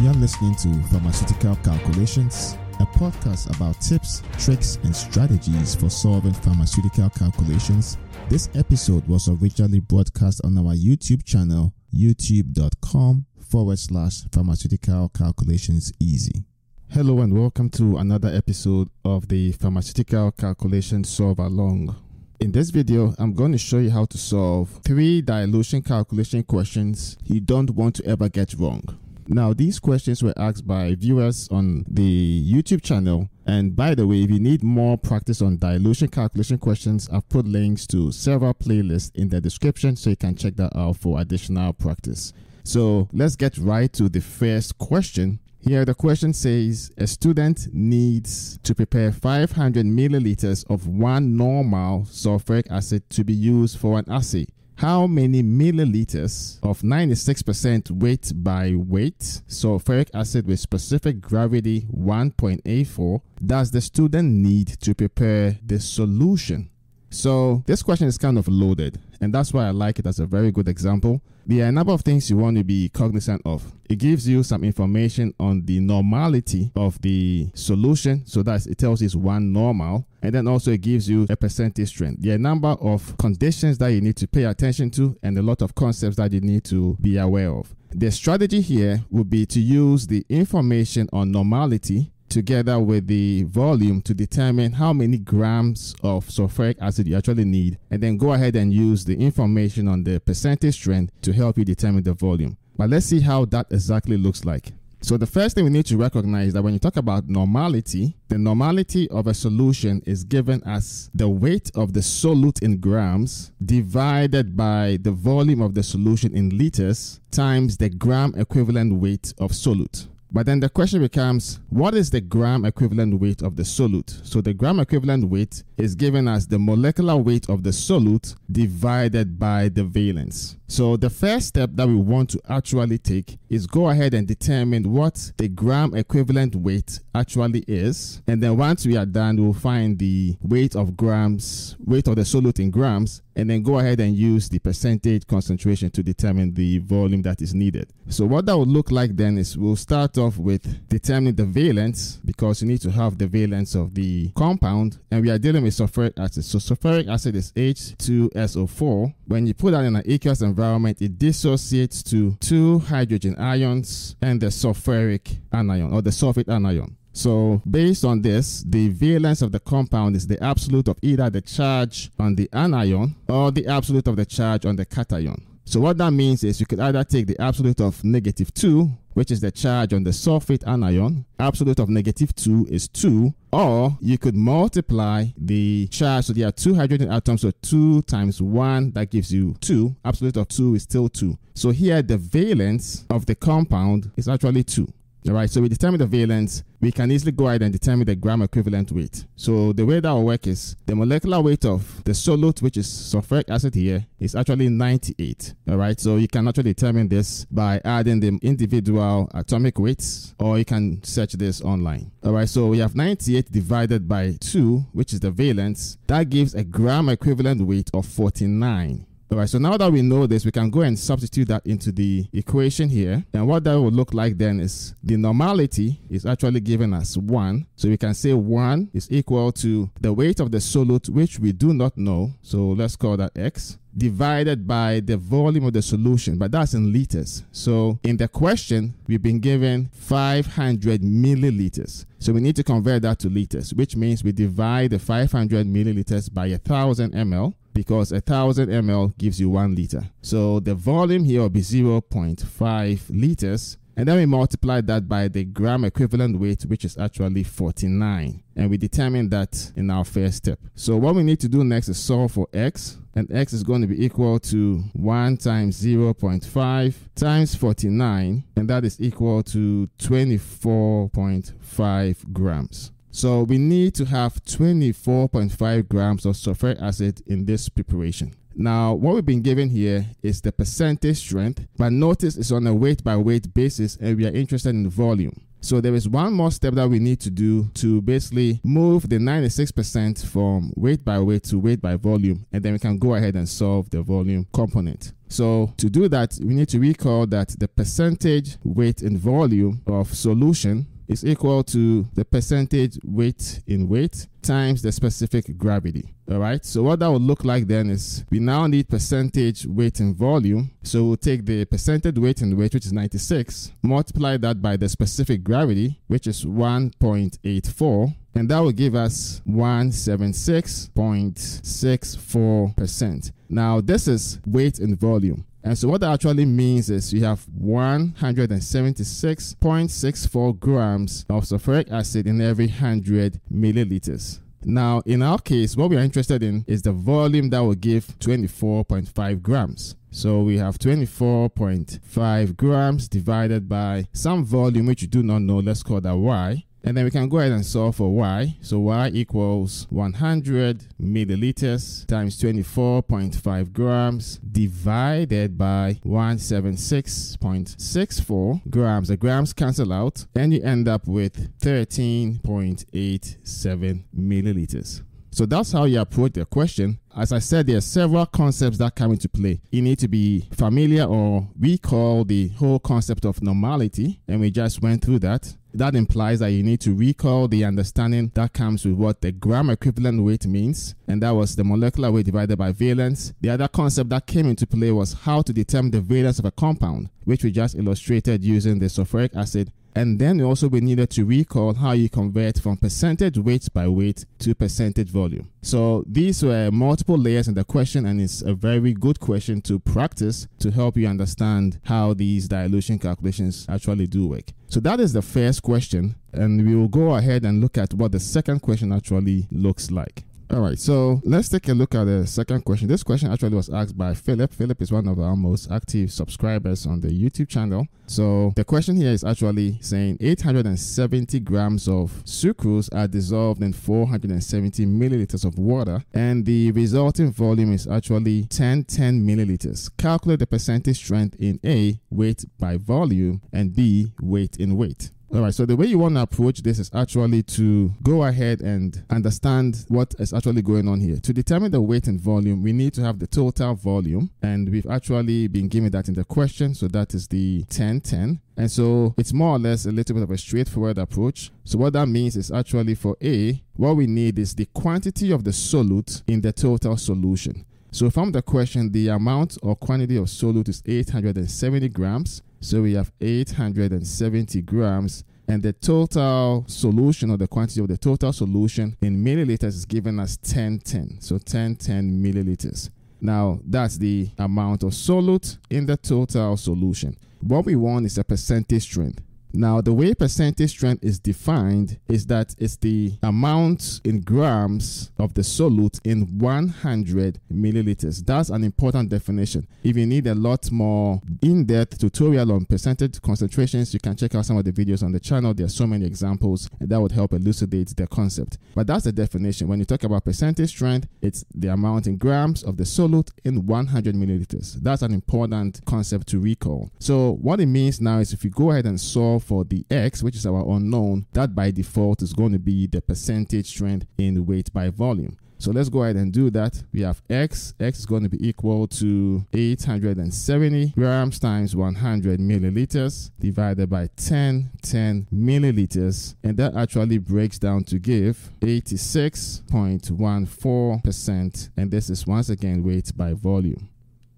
You're listening to Pharmaceutical Calculations, a podcast about tips, tricks, and strategies for solving pharmaceutical calculations. This episode was originally broadcast on our YouTube channel, youtube.com forward slash pharmaceutical calculations easy. Hello, and welcome to another episode of the Pharmaceutical Calculation Solve Along. In this video, I'm going to show you how to solve three dilution calculation questions you don't want to ever get wrong. Now, these questions were asked by viewers on the YouTube channel. And by the way, if you need more practice on dilution calculation questions, I've put links to several playlists in the description so you can check that out for additional practice. So let's get right to the first question here, the question says a student needs to prepare 500 milliliters of one normal sulfuric acid to be used for an assay. How many milliliters of 96% weight by weight? Sulfuric acid with specific gravity 1.84 does the student need to prepare the solution? So, this question is kind of loaded, and that's why I like it as a very good example. There are a number of things you want to be cognizant of. It gives you some information on the normality of the solution, so that it tells you it's one normal, and then also it gives you a percentage strength. There are a number of conditions that you need to pay attention to, and a lot of concepts that you need to be aware of. The strategy here would be to use the information on normality together with the volume to determine how many grams of sulfuric acid you actually need, and then go ahead and use the information on the percentage strength to help you determine the volume. But let's see how that exactly looks like. So the first thing we need to recognize that when you talk about normality, the normality of a solution is given as the weight of the solute in grams divided by the volume of the solution in liters times the gram equivalent weight of solute. But then the question becomes what is the gram equivalent weight of the solute? So the gram equivalent weight is given as the molecular weight of the solute divided by the valence. So the first step that we want to actually take is go ahead and determine what the gram equivalent weight actually is. And then once we are done, we'll find the weight of grams, weight of the solute in grams, and then go ahead and use the percentage concentration to determine the volume that is needed. So what that would look like then is we'll start off with determining the valence because you need to have the valence of the compound and we are dealing with sulfuric acid. So sulfuric acid is H2SO4. When you put that in an aqueous environment, it dissociates to two hydrogen ions and the sulfuric anion or the sulfate anion. So, based on this, the valence of the compound is the absolute of either the charge on the anion or the absolute of the charge on the cation. So, what that means is you could either take the absolute of negative 2, which is the charge on the sulfate anion, absolute of negative 2 is 2, or you could multiply the charge. So, there are two hydrogen atoms, so 2 times 1, that gives you 2. Absolute of 2 is still 2. So, here the valence of the compound is actually 2. All right, so we determine the valence. We can easily go ahead and determine the gram equivalent weight. So the way that will work is the molecular weight of the solute, which is sulfuric acid here, is actually 98. All right, so you can actually determine this by adding the individual atomic weights, or you can search this online. All right, so we have 98 divided by 2, which is the valence. That gives a gram equivalent weight of 49. All right, so now that we know this, we can go and substitute that into the equation here. And what that would look like then is the normality is actually given as 1. So we can say 1 is equal to the weight of the solute, which we do not know. So let's call that x divided by the volume of the solution, but that's in liters. So in the question, we've been given 500 milliliters. So we need to convert that to liters, which means we divide the 500 milliliters by 1000 ml because a thousand ml gives you one liter. So the volume here will be 0.5 liters. And then we multiply that by the gram equivalent weight, which is actually 49. And we determine that in our first step. So what we need to do next is solve for x. And x is going to be equal to 1 times 0.5 times 49. And that is equal to 24.5 grams. So we need to have 24.5 grams of sulfuric acid in this preparation. Now, what we've been given here is the percentage strength, but notice it's on a weight by weight basis and we are interested in volume. So there is one more step that we need to do to basically move the 96% from weight by weight to weight by volume, and then we can go ahead and solve the volume component. So to do that, we need to recall that the percentage weight in volume of solution is equal to the percentage weight in weight times the specific gravity. All right. So what that would look like then is we now need percentage weight in volume. So we'll take the percentage weight in weight, which is 96, multiply that by the specific gravity, which is 1.84 and that will give us 176.64%. Now, this is weight in volume. And so what that actually means is you have 176.64 grams of sulfuric acid in every 100 milliliters. Now, in our case, what we are interested in is the volume that will give 24.5 grams. So we have 24.5 grams divided by some volume which you do not know. Let's call that Y. And then we can go ahead and solve for y. So y equals 100 milliliters times 24.5 grams divided by 176.64 grams. The grams cancel out and you end up with 13.87 milliliters. So that's how you approach the question. As I said, there are several concepts that come into play. You need to be familiar, or we call the whole concept of normality, and we just went through that. That implies that you need to recall the understanding that comes with what the gram equivalent weight means, and that was the molecular weight divided by valence. The other concept that came into play was how to determine the valence of a compound, which we just illustrated using the sulfuric acid and then we also we needed to recall how you convert from percentage weight by weight to percentage volume. So these were multiple layers in the question and it's a very good question to practice to help you understand how these dilution calculations actually do work. So that is the first question and we will go ahead and look at what the second question actually looks like. All right, so let's take a look at the second question. This question actually was asked by Philip. Philip is one of our most active subscribers on the YouTube channel. So the question here is actually saying 870 grams of sucrose are dissolved in 470 milliliters of water, and the resulting volume is actually 1010 milliliters. Calculate the percentage strength in A, weight by volume, and B, weight in weight. All right, so the way you want to approach this is actually to go ahead and understand what is actually going on here. To determine the weight and volume, we need to have the total volume, and we've actually been given that in the question, so that is the 1010. And so it's more or less a little bit of a straightforward approach. So what that means is actually for A, what we need is the quantity of the solute in the total solution. So from the question, the amount or quantity of solute is 870 grams. So we have 870 grams and the total solution or the quantity of the total solution in milliliters is given as 1010. So 1010 milliliters. Now that's the amount of solute in the total solution. What we want is a percentage strength. Now, the way percentage strength is defined is that it's the amount in grams of the solute in 100 milliliters. That's an important definition. If you need a lot more in depth tutorial on percentage concentrations, you can check out some of the videos on the channel. There are so many examples and that would help elucidate the concept. But that's the definition. When you talk about percentage strength, it's the amount in grams of the solute in 100 milliliters. That's an important concept to recall. So, what it means now is if you go ahead and solve for the x, which is our unknown, that by default is going to be the percentage trend in weight by volume. So let's go ahead and do that. We have x. x is going to be equal to 870 grams times 100 milliliters divided by 10, 10 milliliters. And that actually breaks down to give 86.14%. And this is once again weight by volume.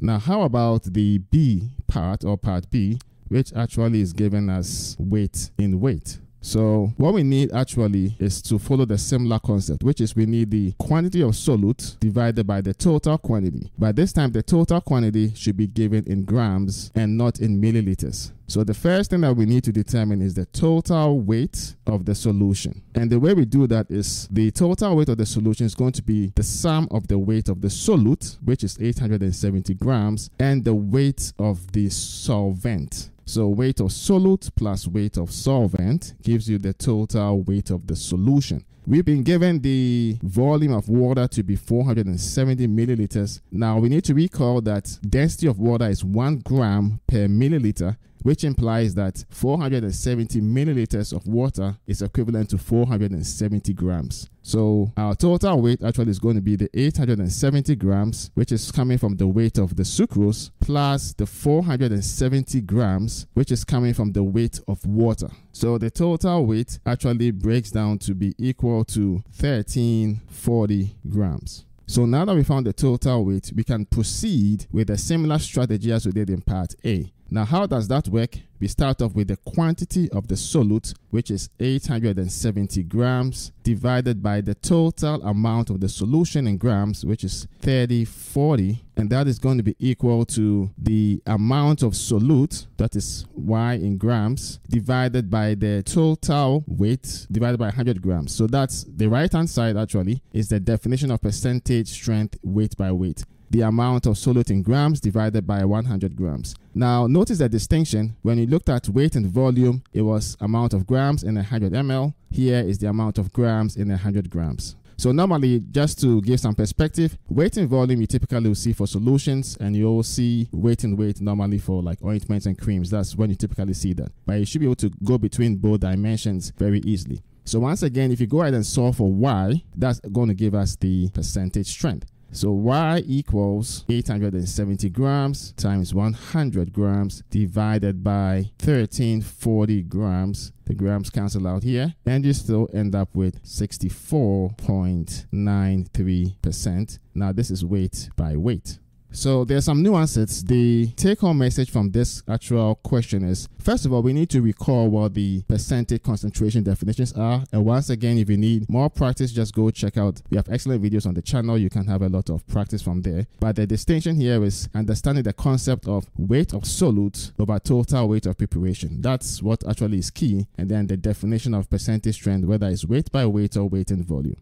Now, how about the B part or part B? Which actually is given as weight in weight. So what we need actually is to follow the similar concept, which is we need the quantity of solute divided by the total quantity. By this time, the total quantity should be given in grams and not in milliliters. So the first thing that we need to determine is the total weight of the solution. And the way we do that is the total weight of the solution is going to be the sum of the weight of the solute, which is 870 grams, and the weight of the solvent. So weight of solute plus weight of solvent gives you the total weight of the solution. We've been given the volume of water to be 470 milliliters. Now we need to recall that density of water is one gram per milliliter which implies that 470 milliliters of water is equivalent to 470 grams. So our total weight actually is going to be the 870 grams, which is coming from the weight of the sucrose, plus the 470 grams, which is coming from the weight of water. So the total weight actually breaks down to be equal to 1340 grams. So now that we found the total weight, we can proceed with a similar strategy as we did in part A. Now, how does that work? We start off with the quantity of the solute, which is 870 grams, divided by the total amount of the solution in grams, which is 3040. And that is going to be equal to the amount of solute, that is Y in grams, divided by the total weight, divided by 100 grams. So that's the right hand side, actually, is the definition of percentage strength weight by weight the amount of solute in grams divided by 100 grams. Now, notice the distinction. When you looked at weight and volume, it was amount of grams in 100 ml. Here is the amount of grams in 100 grams. So normally, just to give some perspective, weight and volume you typically will see for solutions, and you'll see weight and weight normally for like ointments and creams. That's when you typically see that. But you should be able to go between both dimensions very easily. So once again, if you go ahead and solve for y, that's going to give us the percentage strength. So y equals 870 grams times 100 grams divided by 1340 grams. The grams cancel out here, and you still end up with 64.93%. Now, this is weight by weight. So there's some nuances. The take home message from this actual question is first of all, we need to recall what the percentage concentration definitions are. And once again, if you need more practice, just go check out. We have excellent videos on the channel. You can have a lot of practice from there. But the distinction here is understanding the concept of weight of solute over total weight of preparation. That's what actually is key. And then the definition of percentage strength, whether it's weight by weight or weight in volume.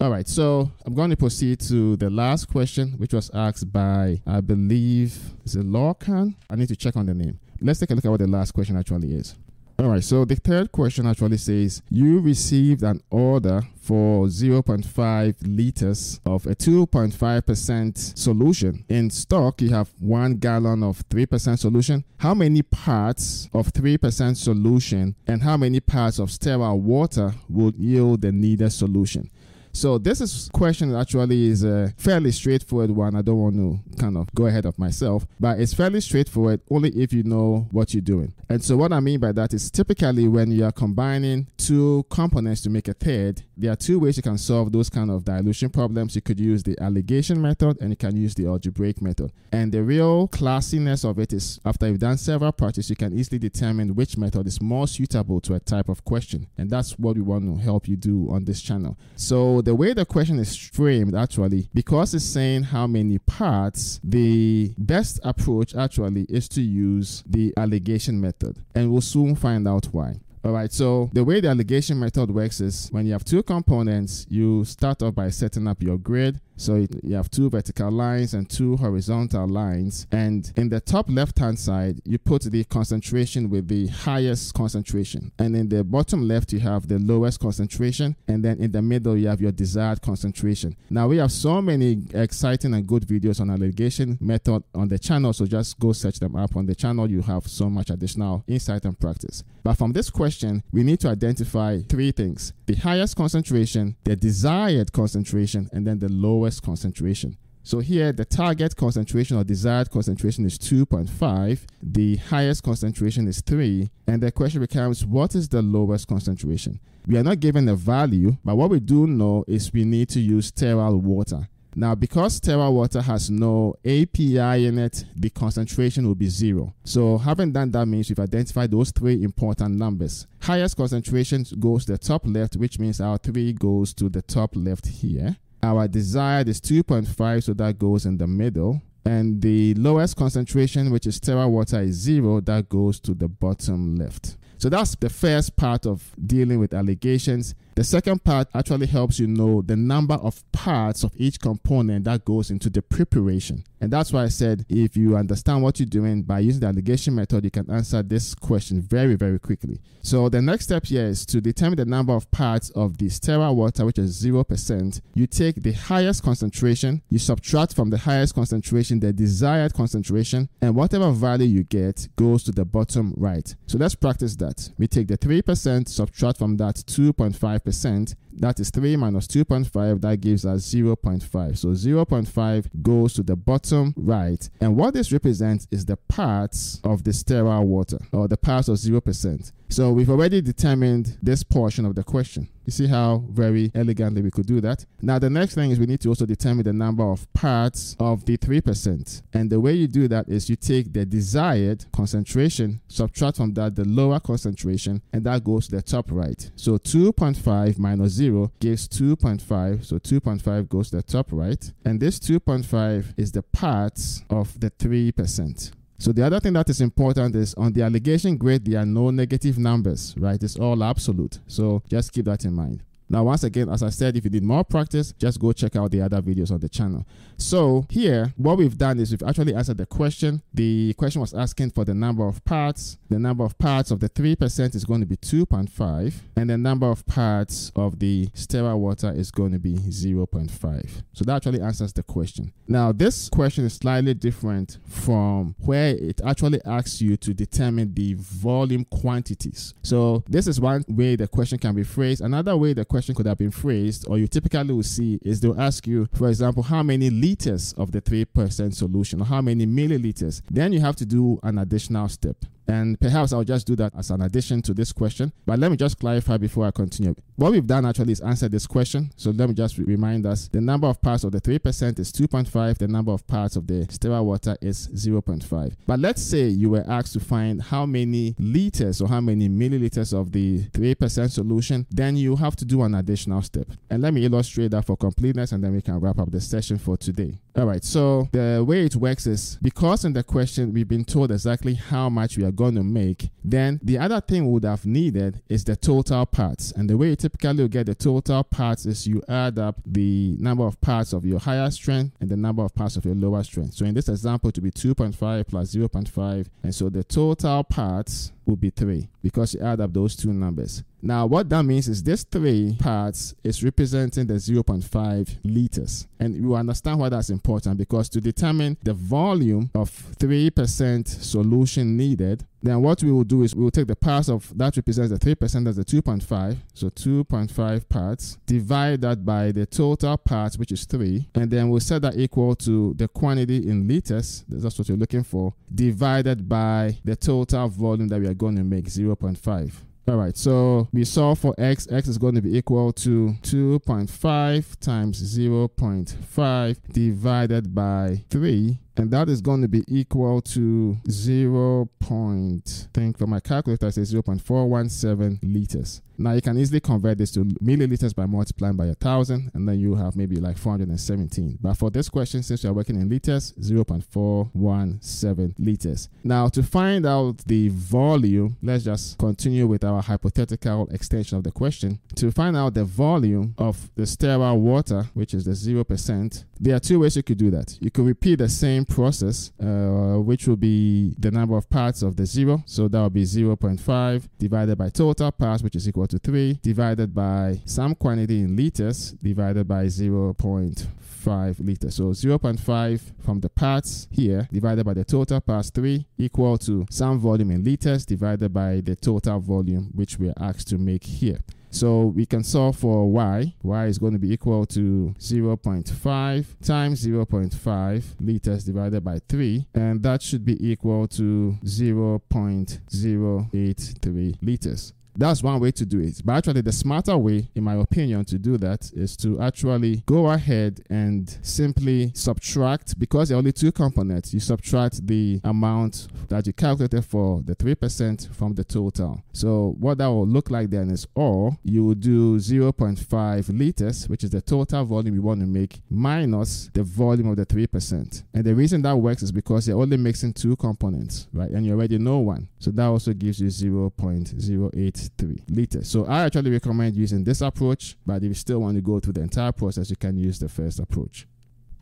All right, so I'm going to proceed to the last question, which was asked by, I believe, is it Lorcan? I need to check on the name. Let's take a look at what the last question actually is. All right, so the third question actually says you received an order for 0.5 liters of a 2.5% solution. In stock, you have one gallon of 3% solution. How many parts of 3% solution and how many parts of sterile water would yield the needed solution? So this is question actually is a fairly straightforward one. I don't want to kind of go ahead of myself, but it's fairly straightforward only if you know what you're doing. And so what I mean by that is typically when you are combining two components to make a third, there are two ways you can solve those kind of dilution problems. You could use the alligation method and you can use the algebraic method. And the real classiness of it is after you've done several practice, you can easily determine which method is more suitable to a type of question. And that's what we want to help you do on this channel. So the way the question is framed, actually, because it's saying how many parts, the best approach actually is to use the alligation method. And we'll soon find out why. All right, so the way the alligation method works is when you have two components, you start off by setting up your grid so you have two vertical lines and two horizontal lines. And in the top left hand side, you put the concentration with the highest concentration. And in the bottom left, you have the lowest concentration. And then in the middle, you have your desired concentration. Now, we have so many exciting and good videos on alligation method on the channel. So just go search them up on the channel. You have so much additional insight and practice. But from this question, we need to identify three things the highest concentration, the desired concentration, and then the lowest concentration. So here the target concentration or desired concentration is 2.5, the highest concentration is 3, and the question becomes what is the lowest concentration? We are not given a value, but what we do know is we need to use sterile water. Now, because sterile water has no API in it, the concentration will be zero. So, having done that means we've identified those three important numbers. Highest concentration goes to the top left, which means our three goes to the top left here. Our desired is 2.5, so that goes in the middle. And the lowest concentration, which is sterile water, is zero, that goes to the bottom left. So that's the first part of dealing with alligations. The second part actually helps you know the number of parts of each component that goes into the preparation. And that's why I said if you understand what you're doing by using the alligation method, you can answer this question very, very quickly. So the next step here is to determine the number of parts of the sterile water, which is 0%. You take the highest concentration, you subtract from the highest concentration the desired concentration, and whatever value you get goes to the bottom right. So let's practice that. We take the 3%, subtract from that 2.5%, percent that is 3 minus 2.5. That gives us 0.5. So 0.5 goes to the bottom right. And what this represents is the parts of the sterile water or the parts of 0%. So we've already determined this portion of the question. You see how very elegantly we could do that? Now, the next thing is we need to also determine the number of parts of the 3%. And the way you do that is you take the desired concentration, subtract from that the lower concentration, and that goes to the top right. So 2.5 minus 0 gives 2.5. So 2.5 goes to the top right. And this 2.5 is the part of the 3%. So the other thing that is important is on the alligation grade, there are no negative numbers, right? It's all absolute. So just keep that in mind. Now, once again, as I said, if you need more practice, just go check out the other videos on the channel. So here, what we've done is we've actually answered the question. The question was asking for the number of parts. The number of parts of the 3% is going to be 2.5. And the number of parts of the sterile water is going to be 0.5. So that actually answers the question. Now, this question is slightly different from where it actually asks you to determine the volume quantities. So this is one way the question can be phrased. Another way the question could have been phrased, or you typically will see, is they'll ask you, for example, how many liters of the 3% solution, or how many milliliters. Then you have to do an additional step. And perhaps I'll just do that as an addition to this question. But let me just clarify before I continue. What we've done actually is answer this question. So let me just remind us the number of parts of the 3% is 2.5. The number of parts of the sterile water is 0.5. But let's say you were asked to find how many liters or how many milliliters of the 3% solution. Then you have to do an additional step. And let me illustrate that for completeness and then we can wrap up the session for today. All right, so the way it works is because in the question we've been told exactly how much we are going to make, then the other thing we would have needed is the total parts. And the way you typically you get the total parts is you add up the number of parts of your higher strength and the number of parts of your lower strength. So in this example, to be 2.5 plus 0.5, and so the total parts will be 3 because you add up those two numbers. Now, what that means is this 3 parts is representing the 0.5 liters. And you understand why that's important because to determine the volume of 3% solution needed, then what we will do is we will take the parts of that represents the 3% as the 2.5, so 2.5 parts, divide that by the total parts, which is 3, and then we'll set that equal to the quantity in liters, that's what you're looking for, divided by the total volume that we are going to make, 0.5. All right, so we saw for x, x is going to be equal to 2.5 times 0.5 divided by 3 and that is going to be equal to 0. Point, think for my calculator, I say 0.417 liters. Now you can easily convert this to milliliters by multiplying by a thousand, and then you have maybe like 417. But for this question, since we are working in liters, 0.417 liters. Now to find out the volume, let's just continue with our hypothetical extension of the question. To find out the volume of the sterile water, which is the 0%, there are two ways you could do that. You could repeat the same process, uh, which will be the number of parts of the zero. So that will be 0.5 divided by total parts, which is equal to 3, divided by some quantity in liters, divided by 0.5 liters. So 0.5 from the parts here, divided by the total parts 3, equal to some volume in liters, divided by the total volume, which we are asked to make here. So we can solve for y. y is going to be equal to 0.5 times 0.5 liters divided by 3. And that should be equal to 0.083 liters. That's one way to do it. But actually, the smarter way, in my opinion, to do that is to actually go ahead and simply subtract, because there are only two components, you subtract the amount that you calculated for the 3% from the total. So, what that will look like then is, or you will do 0.5 liters, which is the total volume you want to make, minus the volume of the 3%. And the reason that works is because you're only mixing two components, right? And you already know one. So, that also gives you 0.08 three liters. So I actually recommend using this approach, but if you still want to go through the entire process, you can use the first approach.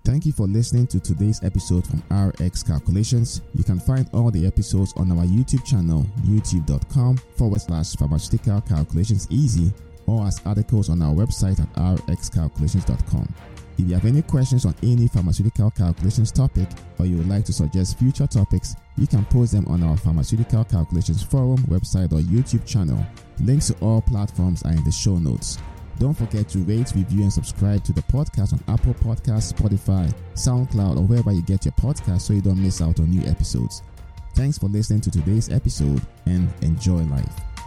Thank you for listening to today's episode from RX Calculations. You can find all the episodes on our YouTube channel, youtube.com forward slash pharmaceutical calculations easy, or as articles on our website at rxcalculations.com. If you have any questions on any pharmaceutical calculations topic or you would like to suggest future topics, you can post them on our Pharmaceutical Calculations Forum website or YouTube channel. Links to all platforms are in the show notes. Don't forget to rate, review, and subscribe to the podcast on Apple Podcasts, Spotify, SoundCloud, or wherever you get your podcast so you don't miss out on new episodes. Thanks for listening to today's episode and enjoy life.